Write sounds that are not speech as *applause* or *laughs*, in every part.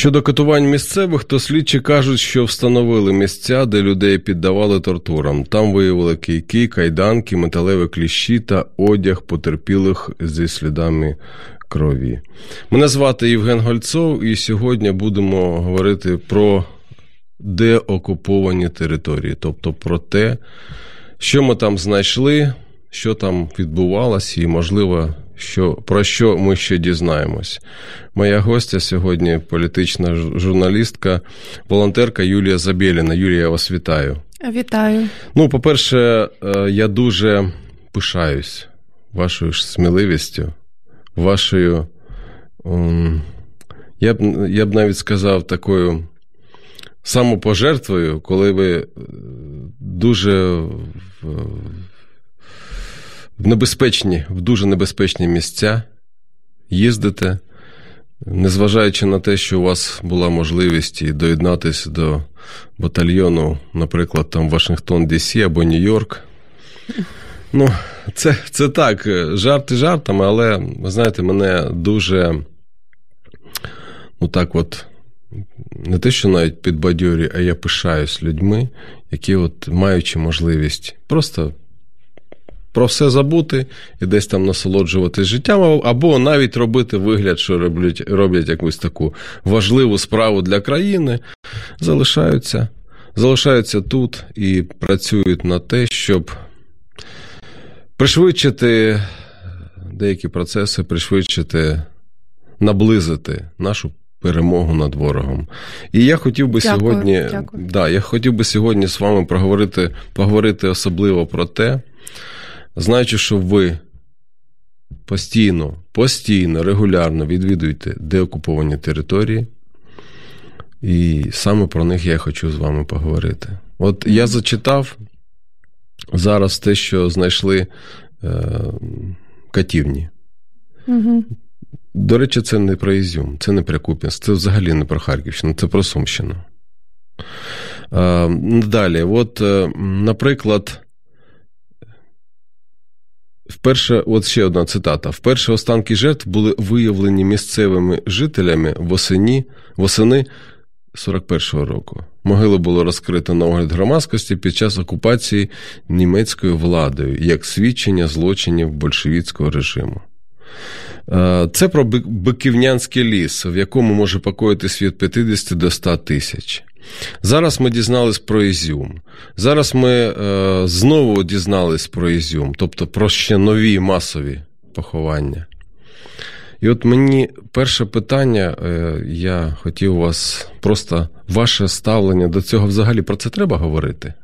Щодо катувань місцевих, то слідчі кажуть, що встановили місця, де людей піддавали тортурам. Там виявили кийки, кайданки, металеві кліщі та одяг потерпілих зі слідами крові. Мене звати Євген Гольцов, і сьогодні будемо говорити про деокуповані території, тобто про те, що ми там знайшли, що там відбувалося, і, можливо, що, про що ми ще дізнаємось. Моя гостя сьогодні політична журналістка, волонтерка Юлія Забєліна. Юлія, я вас вітаю. Вітаю. Ну, по-перше, е, я дуже пишаюсь вашою ж сміливістю, вашою, я б, я б навіть сказав, такою самопожертвою, коли ви е, дуже в небезпечні, в дуже небезпечні місця їздите, незважаючи на те, що у вас була можливість доєднатися до батальйону, наприклад, там Вашингтон Дісі або Нью-Йорк. Ну, це це так, жарти жартами, але, ви знаєте, мене дуже, ну так от, не те, що навіть підбадьорює, а я пишаюсь людьми, які, от, маючи можливість просто про все забути і десь там насолоджуватись життям, або навіть робити вигляд, що роблять, роблять якусь таку важливу справу для країни, залишаються, залишаються тут і працюють на те, щоб пришвидшити деякі процеси, пришвидшити, наблизити нашу. Перемогу над ворогом. І я хотів би дякую, сьогодні дякую. Да, я хотів би сьогодні з вами проговорити, поговорити особливо про те, знаючи, що ви постійно, постійно, регулярно відвідуєте деокуповані території, і саме про них я хочу з вами поговорити. От я зачитав зараз те, що знайшли е, катівні. Угу. До речі, це не про Ізюм, це не про Куп'янськ, це взагалі не про Харківщину, це про Сумщину. Е, далі, от, е, наприклад, Вперше, от ще одна цитата: вперше останки жертв були виявлені місцевими жителями восені, восени 41-го року. Могили було розкрито на огляд громадськості під час окупації німецькою владою як свідчення злочинів большевіцького режиму. Е, це про Биківнянський ліс, в якому може покоїтись від 50 до 100 тисяч. Зараз ми дізнались про Ізюм. Зараз ми е, знову дізнались про Ізюм, тобто про ще нові масові поховання. І от мені перше питання, е, я хотів вас просто ваше ставлення до цього взагалі про це треба говорити?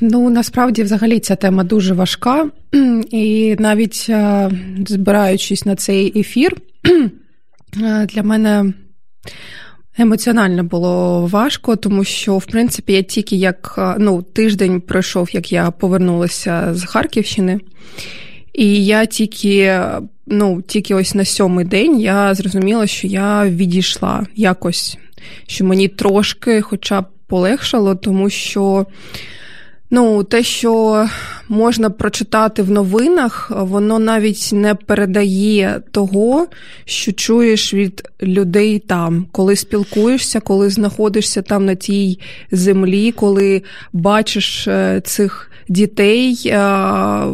Ну, насправді, взагалі, ця тема дуже важка, і навіть е, збираючись на цей ефір, *clears throat* е, для мене Емоціонально було важко, тому що, в принципі, я тільки як ну, тиждень пройшов, як я повернулася з Харківщини, і я тільки ну, тільки ось на сьомий день я зрозуміла, що я відійшла якось, що мені трошки хоча б полегшало, тому що Ну, те, що можна прочитати в новинах, воно навіть не передає того, що чуєш від людей там, коли спілкуєшся, коли знаходишся там на тій землі, коли бачиш е, цих дітей, е,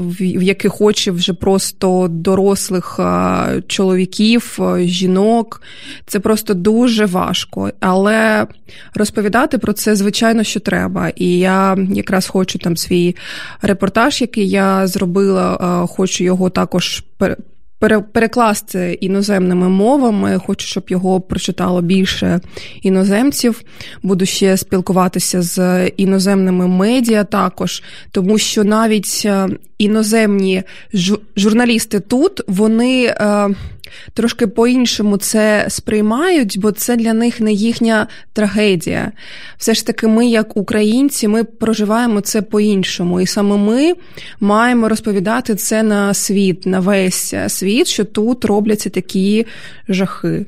в яких очі вже просто дорослих е, чоловіків, жінок. Це просто дуже важко. Але розповідати про це, звичайно, що треба. І я якраз хочу там свій репортаж, який я зробила, е, хочу його також перекласти іноземними мовами. Хочу, щоб його прочитало більше іноземців. Буду ще спілкуватися з іноземними медіа також, тому що навіть е, іноземні журналісти тут вони. Трошки по-іншому це сприймають, бо це для них не їхня трагедія. Все ж таки, ми, як українці, ми проживаємо це по-іншому. І саме ми маємо розповідати це на світ, на весь світ, що тут робляться такі жахи.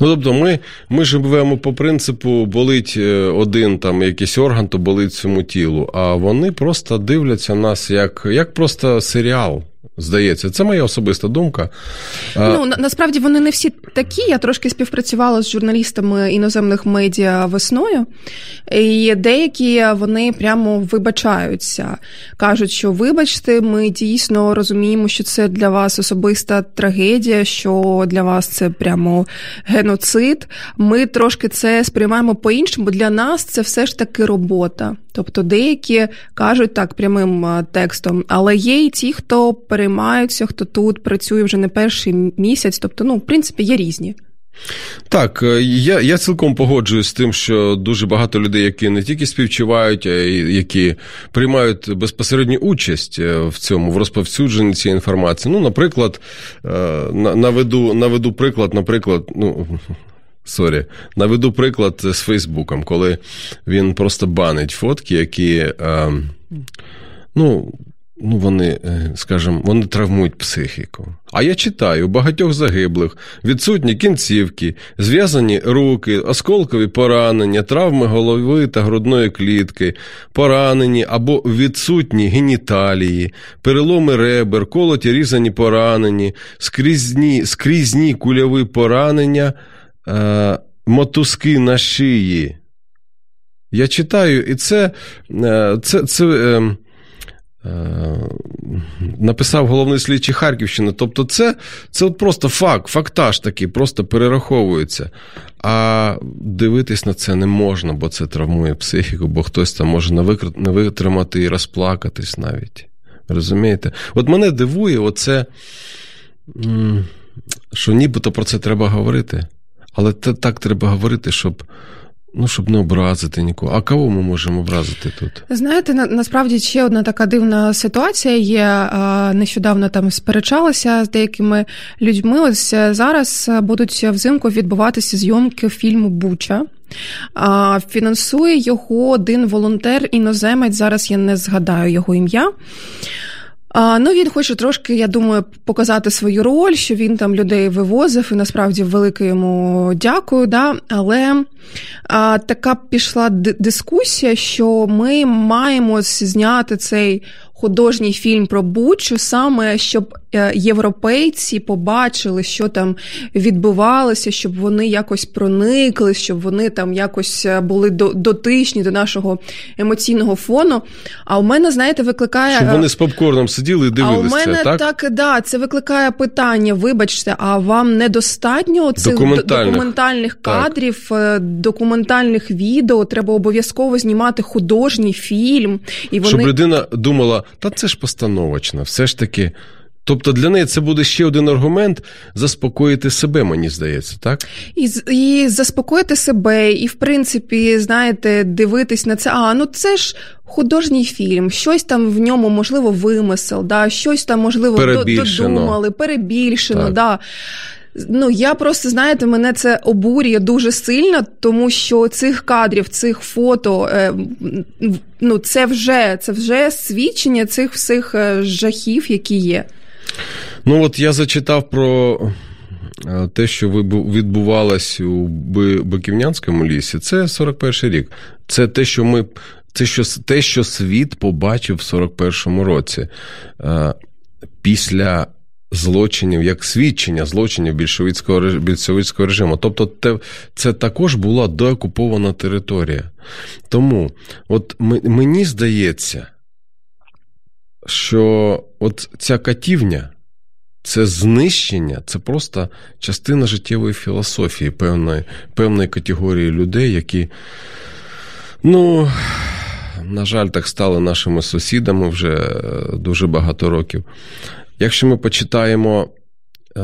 Ну, тобто, ми ми живемо по принципу, болить е, один там якийсь орган, то болить цьому тілу. А вони просто дивляться нас як, як просто серіал. Здається, це моя особиста думка. Ну на, насправді вони не всі такі. Я трошки співпрацювала з журналістами іноземних медіа весною, і деякі вони прямо вибачаються, кажуть, що вибачте, ми дійсно розуміємо, що це для вас особиста трагедія, що для вас це прямо геноцид. Ми трошки це сприймаємо по-іншому, для нас це все ж таки робота. Тобто деякі кажуть так прямим текстом, але є і ті, хто переймаються, хто тут працює вже не перший місяць. Тобто, ну, в принципі, є різні. Так, е, я я цілком погоджуюсь з тим, що дуже багато людей, які не тільки співчувають, а й які приймають безпосередню участь е, в цьому, в розповсюдженні цієї інформації. Ну, наприклад, е, наведу, наведу приклад, наприклад, ну. *laughs* Sorry, наведу приклад з Фейсбуком, коли він просто банить фотки, які, е, ну, ну, вони, скажімо, вони травмують психіку. А я читаю багатьох загиблих, відсутні кінцівки, зв'язані руки, осколкові поранення, травми голови та грудної клітки, поранені або відсутні геніталії, переломи ребер, колоті різані поранені, скрізні, скрізні кульові поранення. Е, мотузки на шиї. Я читаю, і це е, це, це е, е, написав головний слідчий Харківщини. Тобто, це це от просто факт, фактаж такий, просто перераховується. А дивитись на це не можна, бо це травмує психіку, бо хтось там може не витримати і розплакатись навіть. Розумієте? От мене дивує, оце, що нібито про це треба говорити. Але це так треба говорити, щоб. Ну, щоб не образити нікого. А кого ми можемо образити тут? Знаєте, на, насправді ще одна така дивна ситуація є. Нещодавно там сперечалася з деякими людьми. Ось е, зараз будуть взимку відбуватися зйомки фільму Буча. Фінансує його один волонтер іноземець. Зараз я не згадаю його ім'я. А, Ну, він хоче трошки, я думаю, показати свою роль, що він там людей вивозив, і насправді велике йому дякую. Да? Але а, така пішла дискусія, що ми маємо зняти цей художній фільм про Бучу, саме щоб е, європейці побачили, що там відбувалося, щоб вони якось проникли, щоб вони там якось е, були дотичні до нашого емоційного фону. А у мене, знаєте, викликає. Щоб вони з попкорном сиділи і дивилися. А у мене це, так, так, да, це викликає питання. Вибачте, а вам недостатньо цих документальних, документальних кадрів, так. Е, документальних відео? Треба обов'язково знімати художній фільм. І вони... Щоб людина думала, та це ж постановочно, все ж таки. Тобто для неї це буде ще один аргумент заспокоїти себе, мені здається, так? І і заспокоїти себе, і, в принципі, знаєте, дивитись на це. А, ну це ж художній фільм, щось там в ньому, можливо, вимисел, да, щось там, можливо, додумали, перебільшено. Так. да. Ну, я просто, знаєте, мене це обурює дуже сильно, тому що цих кадрів, цих фото, е, ну, це вже це вже свідчення цих всіх е, жахів, які є. Ну, от я зачитав про е, те, що відбувалось у Биківнянському лісі. Це 41-й рік. Це те, що ми. Це що те, що світ побачив в 41-му році. Після злочинів, як свідчення злочинів більшовицького більшовицького режиму. Тобто, те, це також була деокупована територія. Тому, от мені здається, що от ця катівня. Це знищення, це просто частина життєвої філософії певної певної категорії людей, які, ну, на жаль, так стали нашими сусідами вже е, дуже багато років. Якщо ми почитаємо е,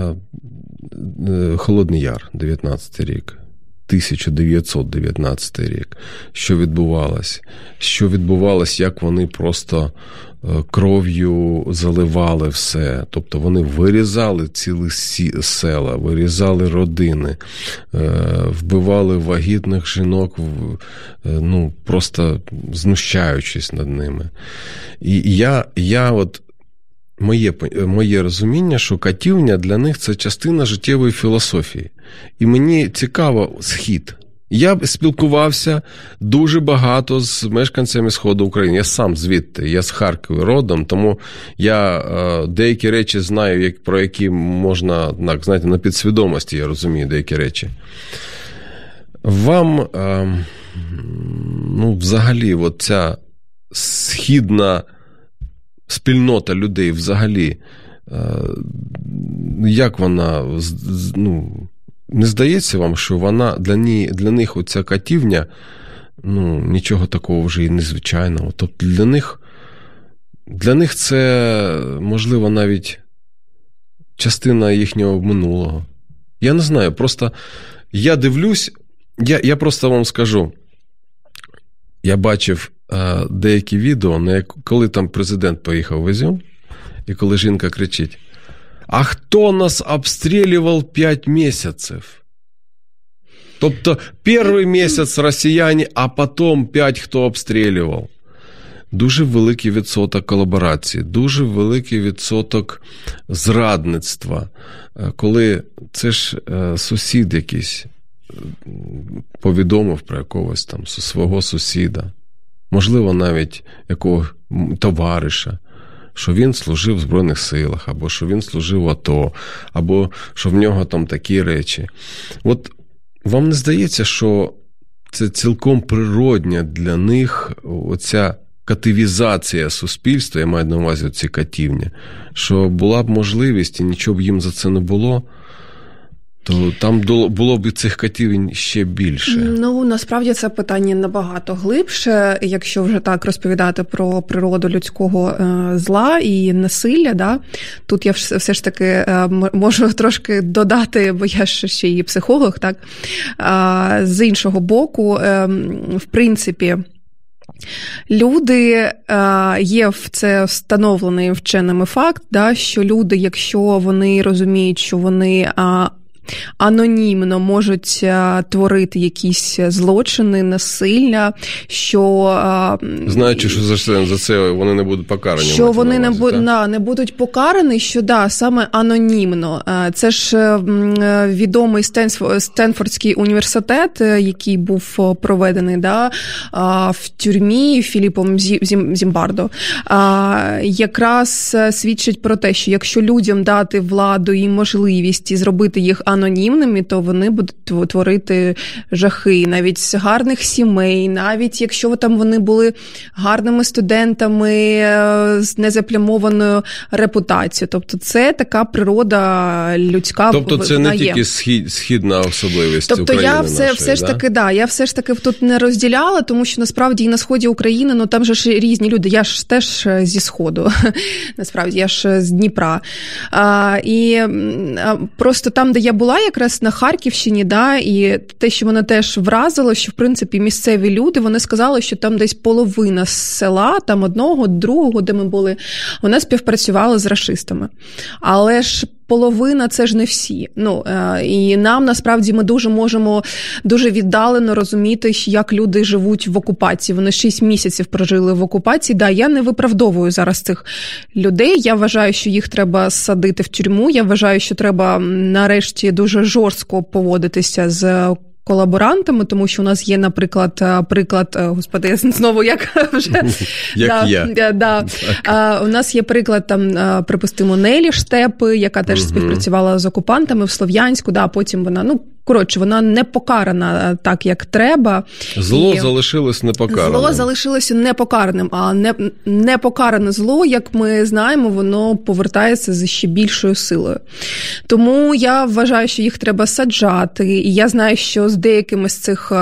е, Холодний Яр, 19 рік, 1919 рік, що відбувалось, що відбувалось, як вони просто е, кров'ю заливали все. Тобто вони вирізали цілі села, вирізали родини, вбивали вагітних жінок, ну, просто знущаючись над ними. І я, я от моє моє розуміння, що катівня для них це частина життєвої філософії. І мені цікаво схід. Я спілкувався дуже багато з мешканцями Сходу України. Я сам звідти, я з Харкова родом, тому я е, деякі речі знаю, як, про які можна так, знаєте, на підсвідомості я розумію деякі речі. Вам, е, ну, взагалі, от ця східна спільнота людей взагалі, е, як вона ну, не здається вам, що вона для ні, для них оця катівня ну, нічого такого вже і незвичайного. Тобто для них для них це, можливо, навіть частина їхнього минулого. Я не знаю, просто я дивлюсь, я, я просто вам скажу. Я бачив Е, деякі відео, коли там президент поїхав в Ізюм, і коли жінка кричить: А хто нас обстрілював 5 місяців? Тобто перший місяць росіяни, а потім 5 хто обстрілював. Дуже великий відсоток колаборації, дуже великий відсоток зрадництва. Е, коли це ж е, сусід якийсь повідомив про якогось там свого сусіда можливо, навіть якого товариша, що він служив в Збройних силах, або що він служив в АТО, або що в нього там такі речі. От вам не здається, що це цілком природня для них оця кативізація суспільства, я маю на увазі ці катівні, що була б можливість і нічого б їм за це не було то там було б цих катів ще більше. Ну насправді це питання набагато глибше, якщо вже так розповідати про природу людського е, зла і насилля. Да? Тут я все ж таки е, можу *laughs* трошки додати, бо я ж ще і психолог, так з іншого боку, е, в принципі. Люди є в це встановлений вченими факт, да, що люди, якщо вони розуміють, що вони анонімно можуть е, творити якісь злочини, насилля, що е, знаючи, що за це за це вони не будуть покарані. Що вони не бу, на, не будуть покарані, що да, саме анонімно. Е, це ж відомий Стенфордський університет, який був проведений да, в тюрмі Філіпом Зімбардо, якраз свідчить про те, що якщо людям дати владу і можливість і зробити їх анонімно, анонімними, то вони будуть творити жахи, навіть з гарних сімей, навіть якщо там вони були гарними студентами е, з незаплямованою репутацією. Тобто, це така природа людська. Тобто, це не тільки схід, східна особливість. Тобто України я все нашої, все ж таки, да, я все ж таки тут не розділяла, тому що насправді і на сході України, ну там же ж різні люди. Я ж теж е, зі сходу, *laughs* насправді я ж з Дніпра. А, І просто там, де я була була якраз на Харківщині, да, і те, що мене теж вразило, що в принципі місцеві люди вони сказали, що там десь половина села, там одного, другого, де ми були, вона співпрацювала з расистами. Але ж. Половина це ж не всі. Ну е, і нам насправді ми дуже можемо дуже віддалено розуміти, як люди живуть в окупації. Вони шість місяців прожили в окупації. Да, я не виправдовую зараз цих людей. Я вважаю, що їх треба садити в тюрму. Я вважаю, що треба нарешті дуже жорстко поводитися з колаборантами, тому що у нас є, наприклад, е, приклад, господи, я *laughs* знову як вже як *laughs* да, я. Да, а, у нас є приклад там, е, припустимо, Нелі Штепи, яка теж угу. співпрацювала з окупантами в Слов'янську. Да, Потім вона ну коротше, вона не покарана так, як треба. Зло і... залишилось непокараним. Зло залишилося непокараним, а не непокаране зло, як ми знаємо, воно повертається з ще більшою силою. Тому я вважаю, що їх треба саджати. І я знаю, що з деякими з цих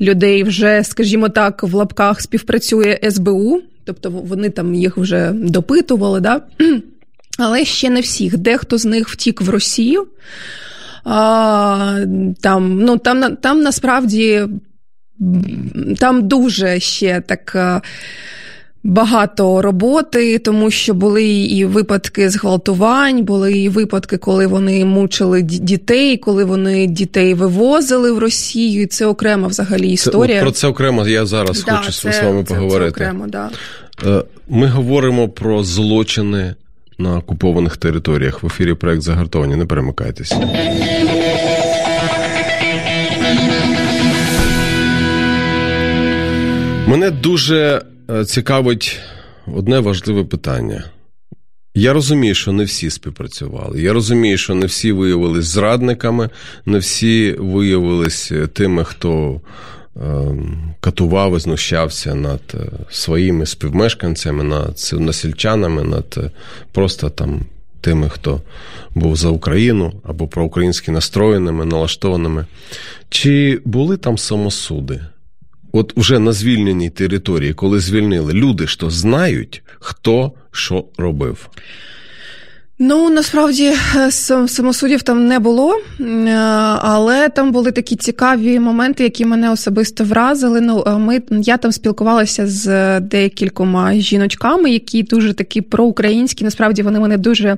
людей вже, скажімо так, в лапках співпрацює СБУ, тобто вони там їх вже допитували. Да? *clears throat* Але ще не всіх. Дехто з них втік в Росію. А, Там ну, там, там насправді там дуже ще так. Е, багато роботи, тому що були і випадки зґвалтувань, були і випадки, коли вони мучили дітей, коли вони дітей вивозили в Росію. і Це окрема взагалі історія. Це, про це окремо я зараз да, хочу це, з вами це, поговорити. Це окремо, да. Е, ми говоримо про злочини на окупованих територіях в ефірі проект загартовані. Не перемикайтесь. Мене дуже е, цікавить одне важливе питання. Я розумію, що не всі співпрацювали. Я розумію, що не всі виявились зрадниками, не всі виявились тими, хто е, катував і знущався над е, своїми співмешканцями, над насільчанами, над просто там тими, хто був за Україну або проукраїнськи настроєними, налаштованими. Чи були там самосуди? От уже на звільненій території, коли звільнили, люди що знають, хто що робив. Ну насправді е, самосудів там не було, е, але там були такі цікаві моменти, які мене особисто вразили. Ну ми я там спілкувалася з декількома жіночками, які дуже такі проукраїнські. Насправді вони мене дуже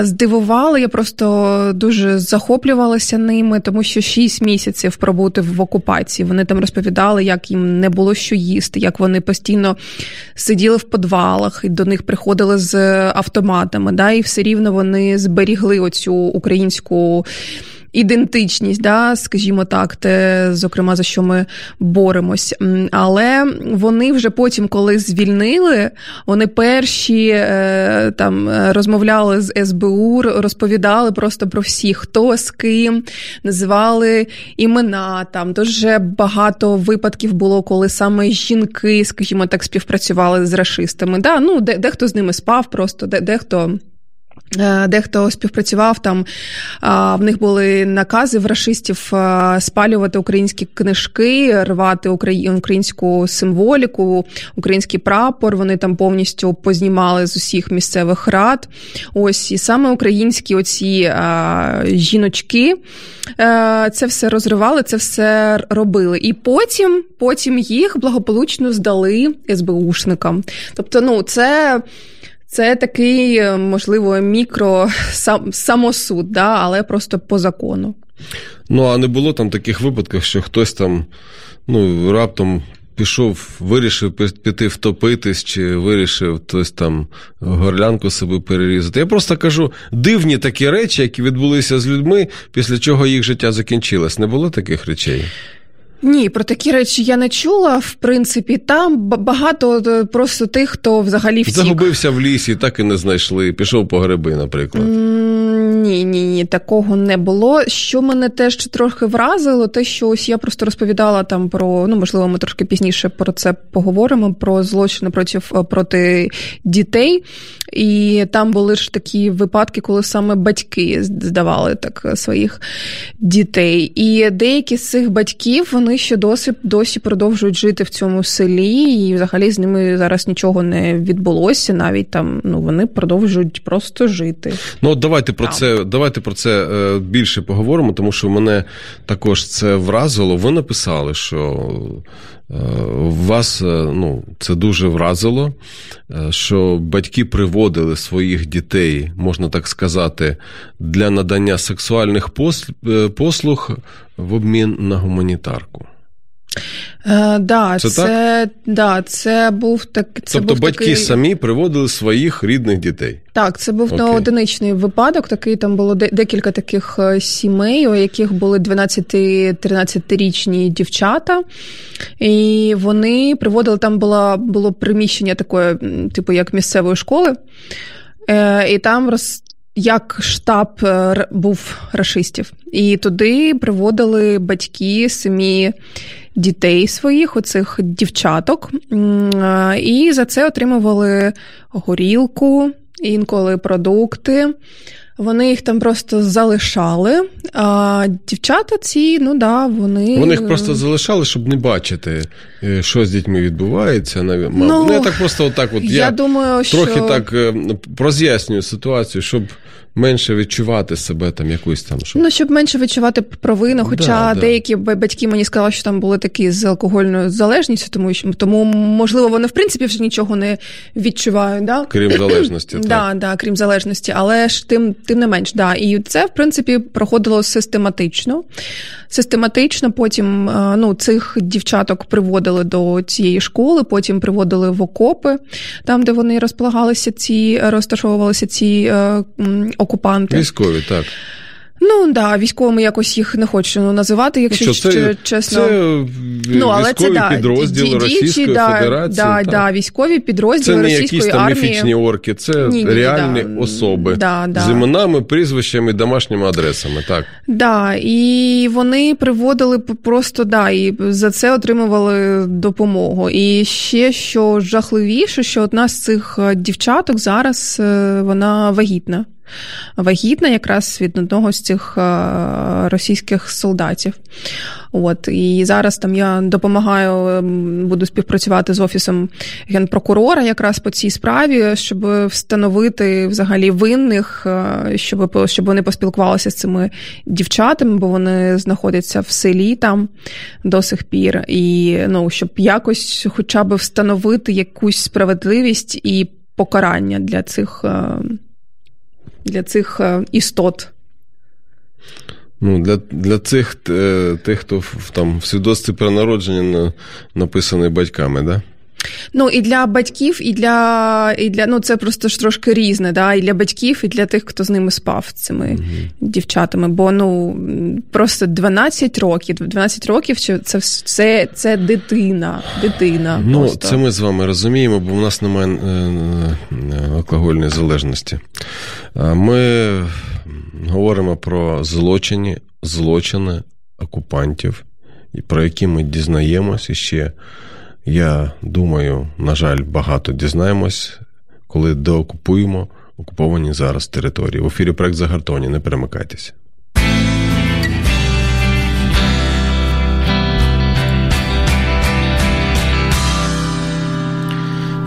здивували. Я просто дуже захоплювалася ними, тому що шість місяців пробути в окупації. Вони там розповідали, як їм не було що їсти, як вони постійно сиділи в подвалах і до них приходили з автоматами. Да, і все рівно вони зберігли оцю українську. Ідентичність, да, скажімо так, те, зокрема, за що ми боремось. Але вони вже потім, коли звільнили, вони перші е, там розмовляли з СБУ, розповідали просто про всіх, хто з ким, називали імена. Там дуже багато випадків було, коли саме жінки, скажімо так, співпрацювали з расистами. Да, ну, де, Дехто з ними спав, просто де, дехто. Е, дехто співпрацював там, в них були накази в рашистів спалювати українські книжки, рвати українську символіку, український прапор. Вони там повністю познімали з усіх місцевих рад. Ось і саме українські оці жіночки е, це все розривали, це все робили. І потім, потім їх благополучно здали СБУшникам. Тобто, ну це. Це такий, е, можливо, мікро самосуд, да, але просто по закону. Ну, а не було там таких випадків, що хтось там ну, раптом пішов, вирішив піти втопитись, чи вирішив хтось там горлянку себе перерізати. Я просто кажу дивні такі речі, які відбулися з людьми, після чого їх життя закінчилось. Не було таких речей? Ні, про такі речі я не чула. В принципі, там багато е, просто тих, хто взагалі втік. загубився в лісі, так і не знайшли. Пішов по гриби, наприклад. Ні, ні, ні, такого не було. Що мене теж трохи вразило, те, що ось я просто розповідала там про ну можливо, ми трошки пізніше про це поговоримо. Про злочини проти е, проти дітей. І там були ж такі випадки, коли саме батьки здавали так своїх дітей. І деякі з цих батьків вони ще досі досі продовжують жити в цьому селі, і взагалі з ними зараз нічого не відбулося. Навіть там ну вони продовжують просто жити. Ну от давайте про це давайте про це е, більше поговоримо, тому що мене також це вразило. Ви написали, що вас е, ну, це дуже вразило, е, що батьки приводили своїх дітей, можна так сказати, для надання сексуальних послуг в обмін на гуманітарку. Е, да, Це, це да, це був так. Це тобто був батьки такий... самі приводили своїх рідних дітей. Так, це був okay. одиничний випадок. Такий там було декілька таких е, сімей, у яких були 12-13-річні дівчата, і вони приводили там було, було приміщення такої, типу як місцевої школи, е, і там роз. Як штаб був расистів, і туди приводили батьки самі дітей своїх, оцих дівчаток, і за це отримували горілку, інколи продукти. Вони їх там просто залишали. А дівчата ці, ну да, вони. Вони їх просто залишали, щоб не бачити, е, що з дітьми відбувається. Ну, ну я так просто отак от я, я думаю, трохи що... так е, роз'яснюю ситуацію, щоб менше відчувати себе там якусь там. Що... Ну, щоб менше відчувати провину, хоча Да, да. деякі батьки мені сказали, що там були такі з алкогольною залежністю, тому що тому, можливо, вони в принципі вже нічого не відчувають. Да? Крім залежності. *clears throat* так. Да, да, крім залежності, але ж тим, тим не менш, да. І це, в принципі, проходило систематично. Систематично потім е, ну, цих дівчаток приводили до цієї школи, потім приводили в окопи, там, де вони розполагалися, ці розташовувалися ці е, м, окупанти. Військові, так. Ну да, військовими якось їх не хочу називати, якщо Ну, що, ще- чесно. Це ну, але це да, підрозділи діючі, Російської да, Федерації. Да, так. да, військові Це підрозділи не російської якісь там армії. міфічні орки, це Ні-ні-ні, реальні да. особи Да, да. з іменами, прізвищами, домашніми адресами. Так. Да, і вони приводили просто да, і за це отримували допомогу. І ще що жахливіше, що одна з цих е, дівчаток зараз е, вона вагітна. Вагітна якраз від одного з цих е, російських солдатів. От і зараз там я допомагаю, ем, буду співпрацювати з офісом генпрокурора якраз по цій справі, щоб встановити взагалі винних, е, щоб щоб вони поспілкувалися з цими дівчатами, бо вони знаходяться в селі там до сих пір, і ну щоб якось, хоча б встановити якусь справедливість і покарання для цих, е, для цих е, істот. Ну, для, для цих е, тих, хто там, в свідоцтві про народження написаний батьками, да? Ну і для батьків, і для і для ну це просто ж трошки різне, да, і для батьків, і для тих, хто з ними спав цими mm дівчатами. Бо ну просто 12 років, 12 років це це, це дитина. Дитина. Ну, просто. це ми з вами розуміємо, бо в нас немає е, е, алкогольної залежності. Ми говоримо про злочини, злочини окупантів, про які ми дізнаємось і ще. Я думаю, на жаль, багато дізнаємось, коли деокупуємо окуповані зараз території. В ефірі проект Загартовані, не перемикайтеся.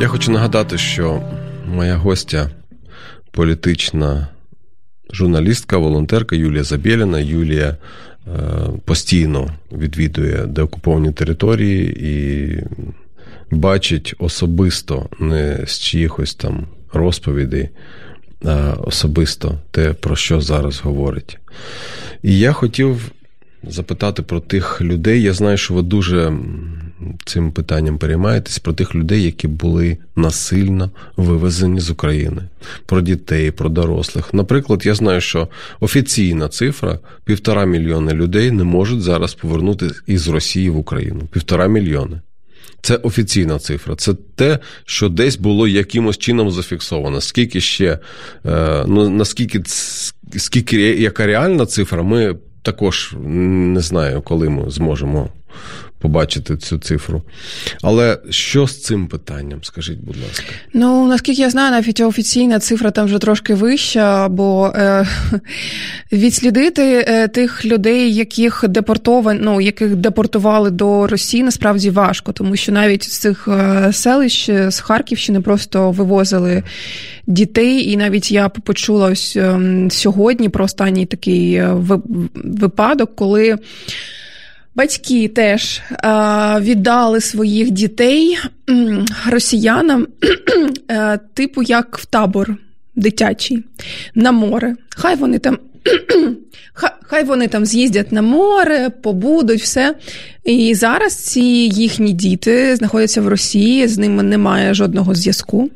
Я хочу нагадати, що моя гостя політична журналістка, волонтерка Юлія Забєліна. Юлія постійно відвідує деокуповані території і бачить особисто не з чиїхось там розповідей, особисто те, про що зараз говорить. І я хотів запитати про тих людей. Я знаю, що ви дуже цим питанням переймаєтесь, про тих людей, які були насильно вивезені з України, про дітей, про дорослих. Наприклад, я знаю, що офіційна цифра півтора мільйони людей не можуть зараз повернути із Росії в Україну. Півтора мільйони. Це офіційна цифра. Це те, що десь було якимось чином зафіксовано. Скільки ще, ну наскільки скільки яка реальна цифра, ми також не знаю, коли ми зможемо побачити цю цифру. Але що з цим питанням, скажіть, будь ласка? Ну, наскільки я знаю, навіть офіційна цифра там вже трошки вища, бо е, відслідити е, тих людей, яких депортовані, ну, яких депортували до Росії, насправді важко, тому що навіть з цих е, селищ з Харківщини просто вивозили дітей, і навіть я почула ось е, сьогодні про останній такий випадок, коли. Батьки теж віддали своїх дітей росіянам, а, *clears throat* типу як в табор дитячий на море. Хай вони там. *clears throat* Хай вони там з'їздять на море, побудуть, все. І зараз ці їхні діти знаходяться в Росії, з ними немає жодного зв'язку.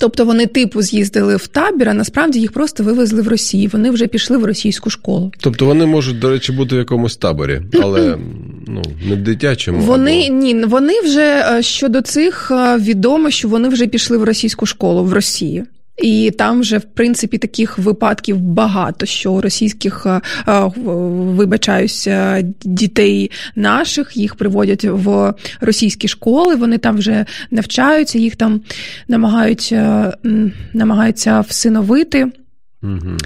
Тобто вони типу з'їздили в табір, а насправді їх просто вивезли в Росію. Вони вже пішли в російську школу. Тобто вони можуть, до речі, бути в якомусь таборі, але ну не в дитячому. Вони або... ні, вони вже щодо цих відомо, що вони вже пішли в російську школу в Росії. І там вже в принципі таких випадків багато, що російських вибачаюся дітей наших їх приводять в російські школи. Вони там вже навчаються, їх там намагаються намагаються всиновити. Угу.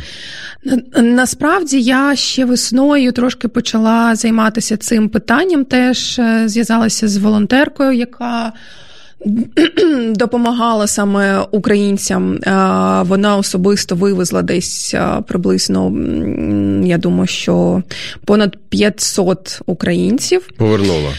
Насправді я ще весною трошки почала займатися цим питанням. Теж зв'язалася з волонтеркою, яка *clears throat* допомагала саме українцям. Вона особисто вивезла десь приблизно, я думаю, що понад 500 українців. Повернула.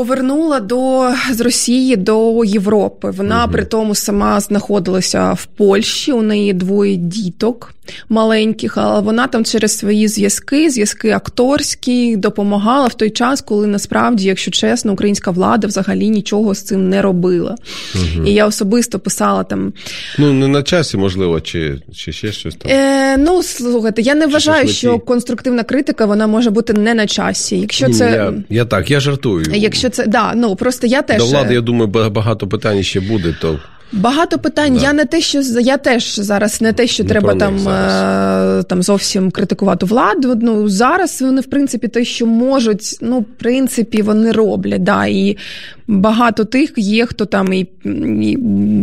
Повернула до з Росії до Європи. Вона угу. при тому сама знаходилася в Польщі. У неї двоє діток маленьких, але вона там через свої зв'язки, зв'язки акторські, допомагала в той час, коли насправді, якщо чесно, українська влада взагалі нічого з цим не робила. Угу. І я особисто писала там. Ну не на часі, можливо, чи чи ще щось там. Е, Ну слухайте, я не чи вважаю, що конструктивна критика вона може бути не на часі. Якщо це я, я так, я жартую. Якщо це да, ну просто я теж до влади, я думаю, багато питань ще буде. то... Багато питань. Да. Я не те, що я теж зараз не те, що не треба там е, там зовсім критикувати владу. Ну зараз вони, в принципі, те, що можуть, ну, в принципі, вони роблять. Да, І багато тих є, хто там і, і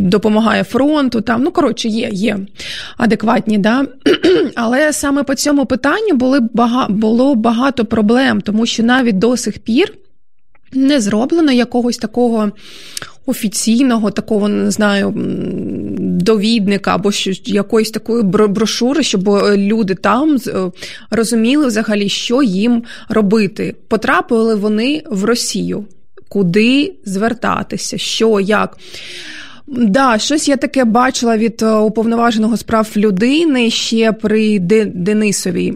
допомагає фронту. Там, ну коротше, є, є адекватні, да. *clears throat* Але саме по цьому питанню були бага, було багато проблем, тому що навіть до сих пір не зроблено якогось такого офіційного, такого не знаю, довідника або якоїсь такої брошури, щоб е, люди там е, розуміли взагалі, що їм робити. Потрапили вони в Росію, куди звертатися, що як. Да, щось я таке бачила від е, уповноваженого справ людини ще при Денисовій,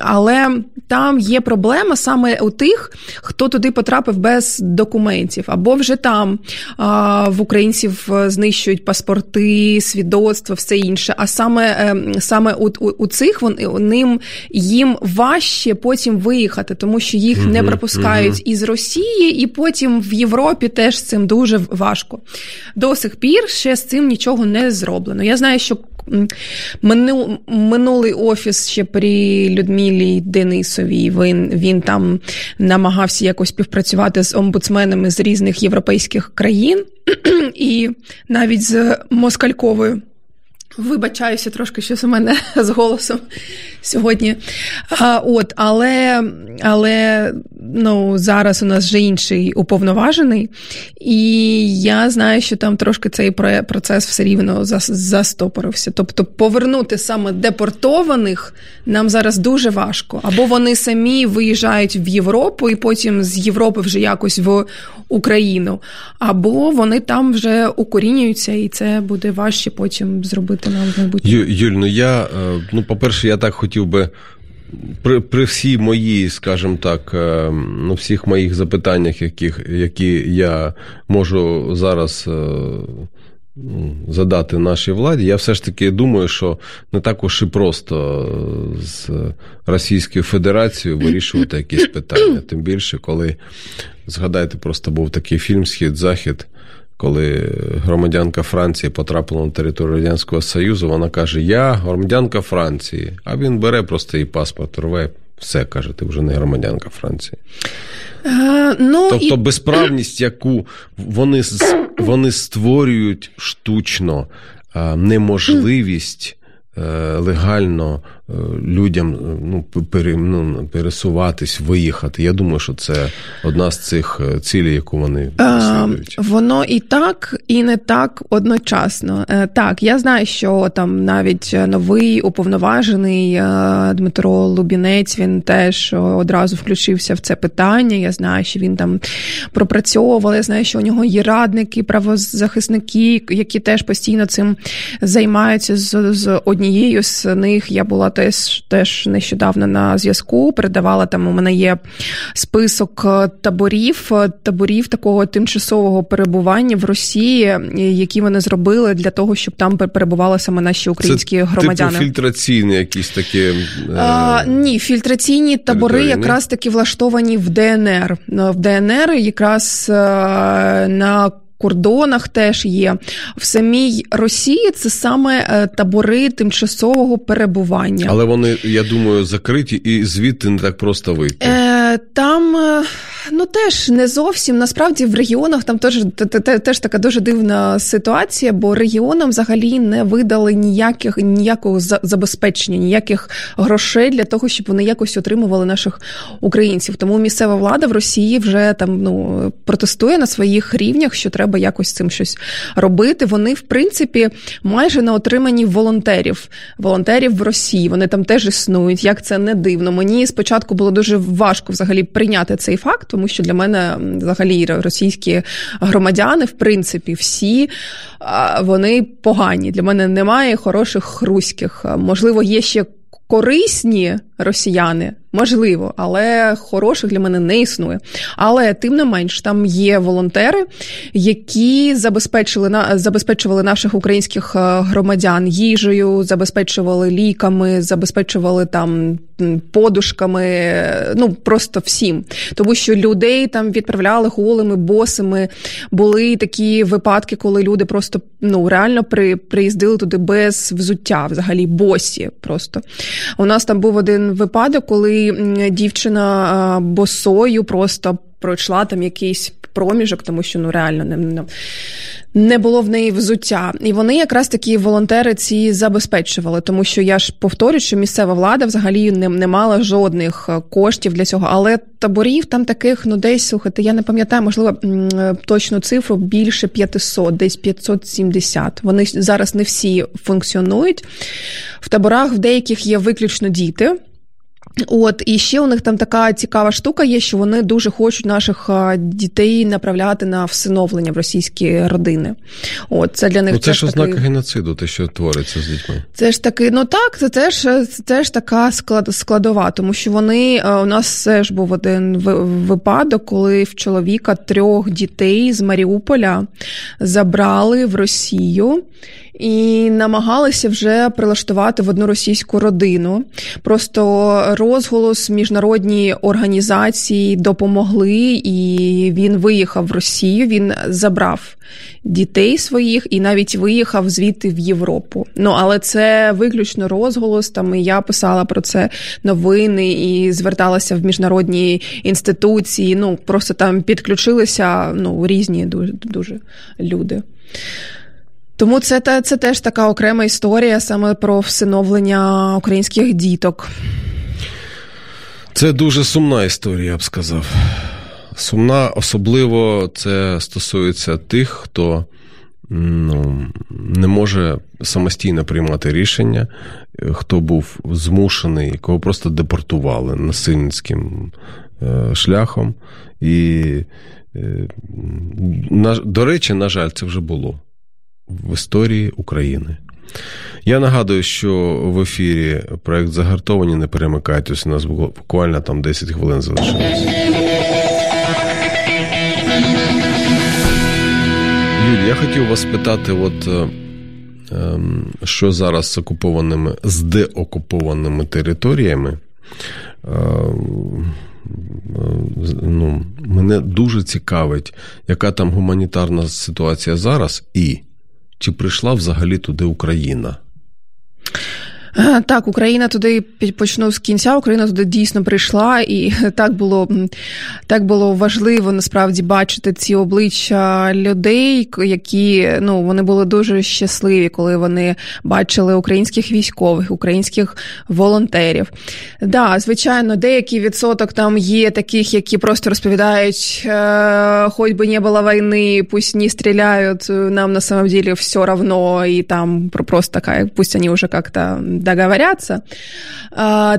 але там є проблема саме у тих, хто туди потрапив без документів, або вже там а, в українців е, знищують паспорти, свідоцтва, все інше. А саме е, саме у, у, у цих вони ним їм важче потім виїхати, тому що їх не пропускають із Росії, і потім в Європі теж цим дуже важко. До сих пір пір ще з цим нічого не зроблено. Я знаю, що минулий офіс ще при Людмилі Денисовій. Він він там намагався якось співпрацювати з омбудсменами з різних європейських країн *clears throat* і навіть з Москальковою. Вибачаюся трошки, щось у мене з голосом сьогодні. А, От, Але але ну, зараз у нас вже інший уповноважений, і я знаю, що там трошки цей процес все рівно застопорився. Тобто повернути саме депортованих нам зараз дуже важко. Або вони самі виїжджають в Європу і потім з Європи вже якось в Україну, або вони там вже укорінюються, і це буде важче потім зробити нам в майбутньому. Юль, ну я е, ну, по-перше, я так хотів би. При при всій моїй, скажімо так, е, ну, всіх моїх запитаннях, яких, які я можу зараз е, задати нашій владі, я все ж таки думаю, що не так уж і просто з Російською Федерацією вирішувати якісь питання. Тим більше, коли згадайте, просто був такий фільм Схід-Захід. Коли громадянка Франції потрапила на територію Радянського Союзу, вона каже: Я громадянка Франції, а він бере просто її паспорт, рве, все каже, ти вже не громадянка Франції. Е, ну, Тобто і... безправність, яку вони вони створюють штучно неможливість е, легально Е, людям е, ну, пере, ну, пересуватись, виїхати. Я думаю, що це одна з цих е, цілей, яку вони переслідують. Воно і так, і не так одночасно. Так, я знаю, що там навіть новий уповноважений Дмитро Лубінець він теж одразу включився в це питання. Я знаю, що він там пропрацьовував. Я знаю, що у нього є радники, правозахисники, які теж постійно цим займаються з, з однією з них. Я була теж теж нещодавно на зв'язку. Передавала там. У мене є список е, таборів, е, таборів такого тимчасового перебування в Росії, які вони зробили для того, щоб там перебували саме наші українські Це, громадяни. Типу фільтраційні якісь такі е... А, ні, фільтраційні табори якраз таки влаштовані в ДНР. В ДНР якраз е, на кордонах теж є. В самій Росії це саме е, табори тимчасового перебування. Але вони, я думаю, закриті і звідти не так просто вийти. Е, Там ну теж не зовсім насправді в регіонах там теж теж така дуже дивна ситуація, бо регіонам взагалі не видали ніяких ніякого забезпечення, ніяких грошей для того, щоб вони якось отримували наших українців. Тому місцева влада в Росії вже там ну протестує на своїх рівнях, що треба якось цим щось робити. Вони в принципі майже на отриманні волонтерів, волонтерів в Росії. Вони там теж існують. Як це не дивно. Мені спочатку було дуже важко взагалі прийняти цей факт, тому що для мене взагалі російські громадяни, в принципі, всі вони погані. Для мене немає хороших руських. Можливо, є ще корисні росіяни, можливо, але хороших для мене не існує. Але тим не менш, там є волонтери, які забезпечили на забезпечували наших українських е, громадян їжею, забезпечували ліками, забезпечували там подушками, ну просто всім. Тому що людей там відправляли голими, босими. Були такі випадки, коли люди просто ну реально при, приїздили туди без взуття, взагалі босі. Просто у нас там був один випадок, коли дівчина босою просто пройшла там якийсь проміжок, тому що ну реально не не було в неї взуття. І вони якраз такі волонтери ці забезпечували, тому що я ж повторюю, що місцева влада взагалі не, не мала жодних е, коштів для цього. Але таборів там таких, ну десь слухайте, я не пам'ятаю, можливо, е, точну цифру більше 500, десь 570. Вони зараз не всі функціонують. В таборах в деяких є виключно діти. От і ще у них там така цікава штука є, що вони дуже хочуть наших дітей направляти на всиновлення в російські родини. От це для них ну, це ж ознака такий... геноциду, те, що твориться з дітьми. Це ж таки, ну так, це теж це ж така склад, складова, тому що вони у нас теж був один випадок, коли в чоловіка трьох дітей з Маріуполя забрали в Росію і намагалися вже прилаштувати в одну російську родину. Просто розголос міжнародні організації допомогли, і він виїхав в Росію. Він забрав дітей своїх і навіть виїхав звідти в Європу. Ну але це виключно розголос. Там і я писала про це новини і зверталася в міжнародні інституції. Ну просто там підключилися ну різні дуже, дуже люди. Тому це це теж така окрема історія саме про всиновлення українських діток. Це дуже сумна історія, я б сказав. Сумна, особливо це стосується тих, хто ну, не може самостійно приймати рішення, хто був змушений, кого просто депортували насильницьким е, шляхом. І, е, до речі, на жаль, це вже було в історії України. Я нагадую, що в ефірі проект загартовані, не перемикайтесь, у нас буквально там 10 хвилин залишилось. Юль, я хотів вас питати, от е, ем, що зараз з окупованими, з деокупованими територіями. Ем, ну, Мене дуже цікавить, яка там гуманітарна ситуація зараз і чи прийшла взагалі туди Україна? *clears throat* Так, Україна туди почну з кінця. Україна туди дійсно прийшла, і *laughs* так було так було важливо насправді бачити ці обличчя людей, які ну вони були дуже щасливі, коли вони бачили українських військових, українських волонтерів. Да, звичайно, деякий відсоток там є таких, які просто розповідають, «Е, хоч би не було війни, пусть не стріляють, нам на самом деле все равно, і там просто така, пусть вони вже як-то договоряться.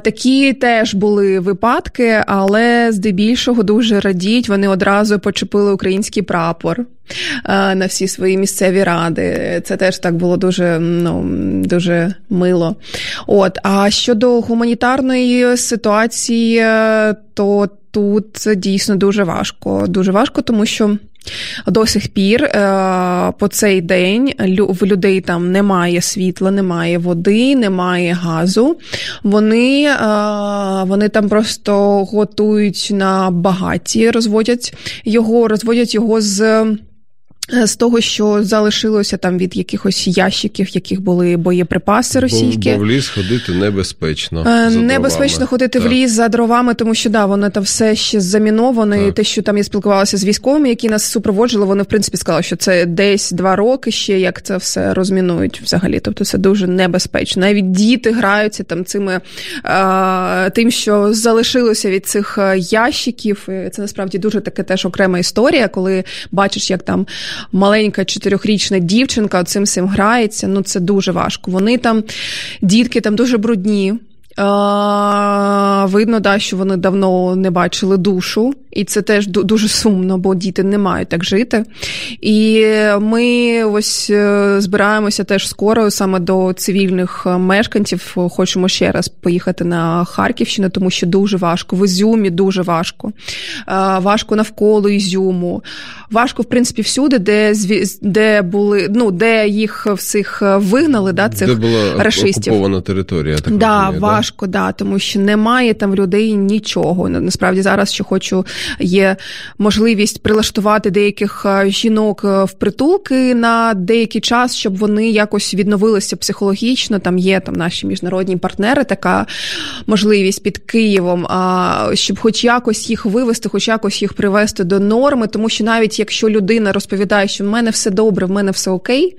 Такі теж були випадки, але здебільшого дуже радіть. Вони одразу почепили український прапор. На всі свої місцеві ради. Це теж так було дуже ну, дуже мило. От, А щодо гуманітарної ситуації, то тут дійсно дуже важко. Дуже важко, тому що до сих пір е, по цей день в людей там немає світла, немає води, немає газу. Вони е, вони там просто готують на багаті, розводять його, розводять його з з того, що залишилося там від якихось ящиків, яких були боєприпаси російські. Бо, бо в ліс ходити небезпечно. Е, за небезпечно дровами. ходити так. в ліс за дровами, тому що да, воно там все ще заміновано. Так. І те, що там я спілкувалася з військовими, які нас супроводжували, вони в принципі сказали, що це десь два роки ще як це все розмінують взагалі. Тобто це дуже небезпечно. Навіть діти граються там цими а, тим, що залишилося від цих ящиків. Це насправді дуже таке теж окрема історія, коли бачиш, як там маленька чотирьохрічна дівчинка цим всім грається. Ну це дуже важко. Вони там, дітки там дуже брудні. Видно, да, що вони давно не бачили душу, і це теж дуже сумно, бо діти не мають так жити. І ми ось е, збираємося теж скоро саме до цивільних е, мешканців. Хочемо ще раз поїхати на Харківщину, тому що дуже важко. В Ізюмі дуже важко, важко навколо Ізюму. Важко, в принципі, всюди, де де були, ну де їх всіх е, вигнали, да, цих де була рашистів. окупована територія. Так да, розумію, важко, да? да, тому що немає там людей нічого. Насправді зараз ще хочу є можливість прилаштувати деяких е, жінок е, в притулки на деякий час, щоб вони якось відновилися психологічно. Там є там наші міжнародні партнери, така можливість під Києвом, щоб, хоч якось їх вивести, хоч якось їх привести до норми, тому що навіть якщо людина розповідає, що в мене все добре, в мене все окей.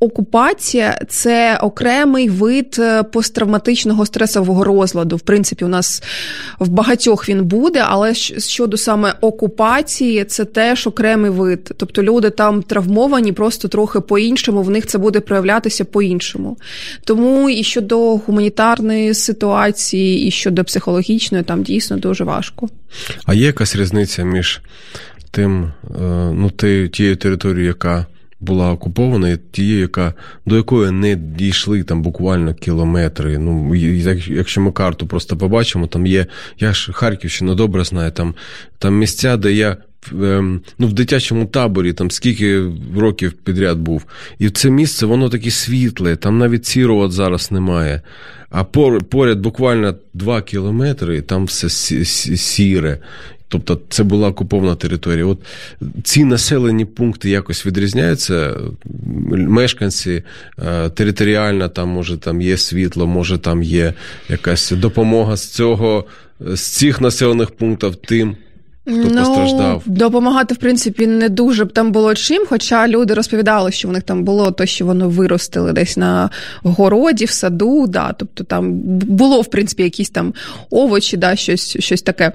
Окупація це окремий вид е, посттравматичного стресового розладу. В принципі, у нас в багатьох він буде, але щодо саме окупації, це теж окремий вид. Тобто люди там травмовані просто трохи по-іншому, в них це буде проявлятися по-іншому. Тому і щодо гуманітарної ситуації, і щодо психологічної, там дійсно дуже важко. А є якась різниця між тим, е, ну, тією територією, яка була окупована, тією, яка до якої не дійшли там буквально кілометри. Ну, Якщо ми карту просто побачимо, там є. Я ж Харківщину добре знаю, там там місця, де я ем, ну, в дитячому таборі там скільки років підряд був. І це місце, воно таке світле, там навіть сірого зараз немає. А поряд буквально два кілометри, там все сіре. Тобто це була окупована територія. От ці населені пункти якось відрізняються. Мешканці е, територіально, там може там є світло, може там є якась допомога з цього, з цих населених пунктів тим. Хто ну, постраждав? Допомагати, в принципі, не дуже б там було чим. Хоча люди розповідали, що в них там було то, що вони виростили десь на городі, в саду. да, Тобто там було, в принципі, якісь там овочі, да, щось, щось таке.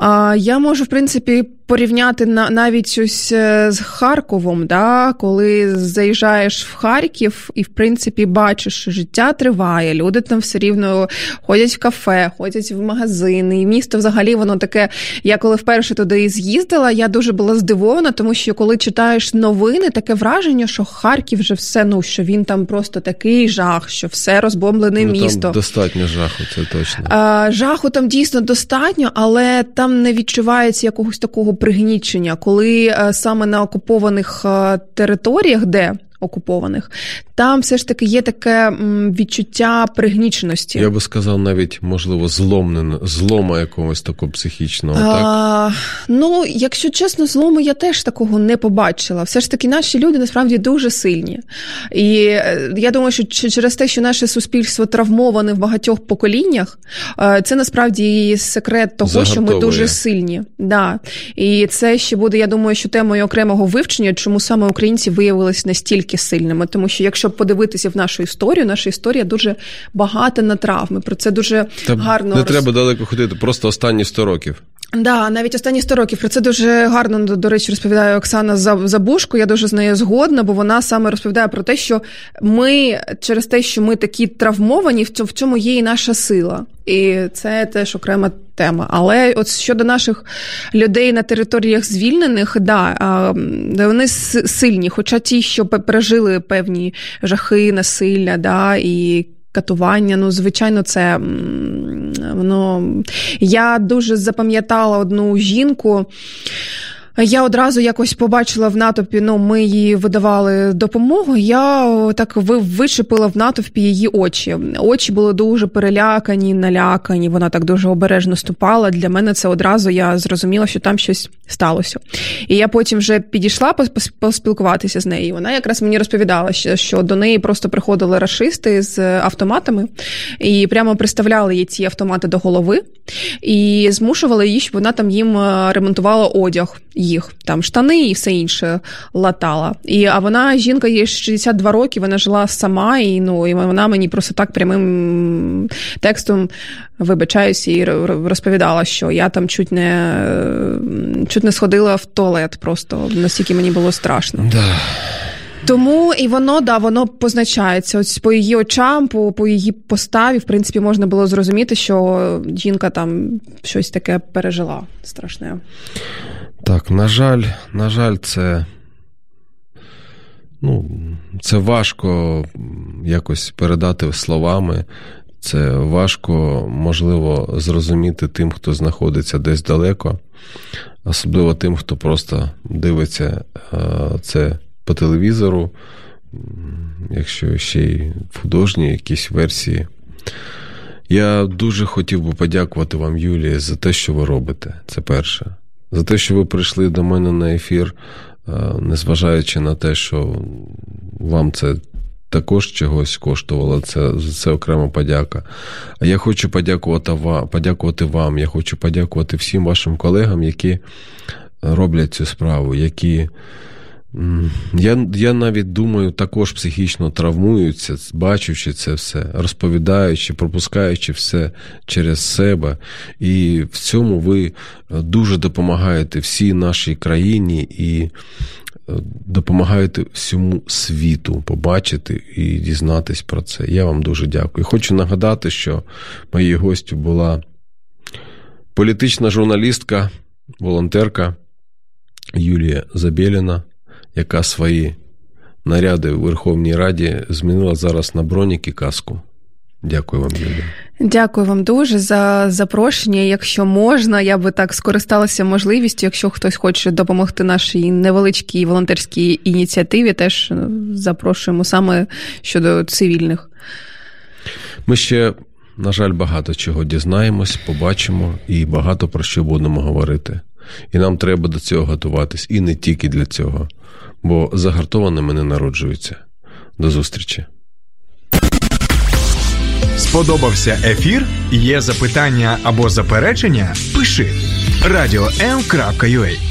А я можу, в принципі, порівняти на навіть ось е, з Харковом, да, коли заїжджаєш в Харків і, в принципі, бачиш, що життя триває, люди там все рівно ходять в кафе, ходять в магазини. І місто взагалі воно таке. Я коли вперше туди з'їздила, я дуже була здивована, тому що коли читаєш новини, таке враження, що Харків вже все, ну що він там просто такий жах, що все розбомблене ну, місто. Там Достатньо жаху, це точно. А, Жаху там дійсно достатньо, але там не відчувається якогось такого пригнічення, коли е, саме на окупованих е, територіях, де окупованих, там все ж таки є таке відчуття пригніченості. Я би сказав, навіть можливо, зломнено, злома якогось такого психічного. А, так? Ну, якщо чесно, злому я теж такого не побачила. Все ж таки, наші люди насправді дуже сильні. І е, я думаю, що через те, що наше суспільство травмоване в багатьох поколіннях, е, це насправді і секрет того, Загартовує. що ми дуже сильні. Да. І це ще буде, я думаю, що темою окремого вивчення, чому саме українці виявилися настільки сильними, тому що якщо подивитися в нашу історію, наша історія дуже багата на травми. Про це дуже Та гарно не роз... треба далеко ходити, просто останні 100 років. Да, навіть останні 100 років про це дуже гарно до речі розповідає Оксана Забушко. Я дуже з нею згодна, бо вона саме розповідає про те, що ми через те, що ми такі травмовані, в цьому є і наша сила, і це теж окрема тема. Але от щодо наших людей на територіях звільнених, да, вони сильні, хоча ті, що пережили певні жахи, насилля, да, і катування. Ну, звичайно, це воно. Я дуже запам'ятала одну жінку. Я одразу якось побачила в натовпі, ну ми їй видавали допомогу. Я так вичепила в натовпі її очі. Очі були дуже перелякані, налякані. Вона так дуже обережно ступала. Для мене це одразу я зрозуміла, що там щось сталося. І я потім вже підійшла поспілкуватися з нею. Вона якраз мені розповідала, що до неї просто приходили расисти з автоматами і прямо приставляли їй ці автомати до голови і змушували її, щоб вона там їм е, ремонтувала одяг їх, там штани і все інше латала. І, А вона, жінка, їй 62 роки, вона жила сама, і ну, і вона мені просто так прямим текстом вибачаюся і розповідала, що я там чуть не чуть не сходила в туалет, просто настільки мені було страшно. Да. Тому і воно да воно позначається. Ось по її очам, по по її поставі, в принципі, можна було зрозуміти, що жінка там щось таке пережила страшне. Так, на жаль, на жаль, це ну, це важко якось передати словами. Це важко, можливо, зрозуміти тим, хто знаходиться десь далеко, особливо тим, хто просто дивиться це по телевізору, якщо ще й в художній якісь версії. Я дуже хотів би подякувати вам, Юлія, за те, що ви робите. Це перше. За те, що ви прийшли до мене на ефір, незважаючи на те, що вам це також чогось коштувало, це це окрема подяка. А я хочу подякувати вам, подякувати вам. Я хочу подякувати всім вашим колегам, які роблять цю справу, які. Я я навіть думаю, також психічно травмуються, бачучи це все, розповідаючи, пропускаючи все через себе. І в цьому ви дуже допомагаєте всій нашій країні і е, допомагаєте всьому світу побачити і дізнатись про це. Я вам дуже дякую. Хочу нагадати, що моєю гостю була політична журналістка, волонтерка Юлія Забєліна яка свої наряди у Верховній Раді змінила зараз на бронік і каску. Дякую вам, Юлія. Дякую вам дуже за запрошення. Якщо можна, я би так скористалася можливістю. Якщо хтось хоче допомогти нашій невеличкій волонтерській ініціативі, теж е, запрошуємо саме щодо цивільних. Ми ще, на жаль, багато чого дізнаємось, побачимо і багато про що будемо говорити. І нам треба до цього готуватись, і не тільки для цього бо загартованими не народжуються. До зустрічі. Сподобався ефір? Є запитання або заперечення? Пиши радіом.ua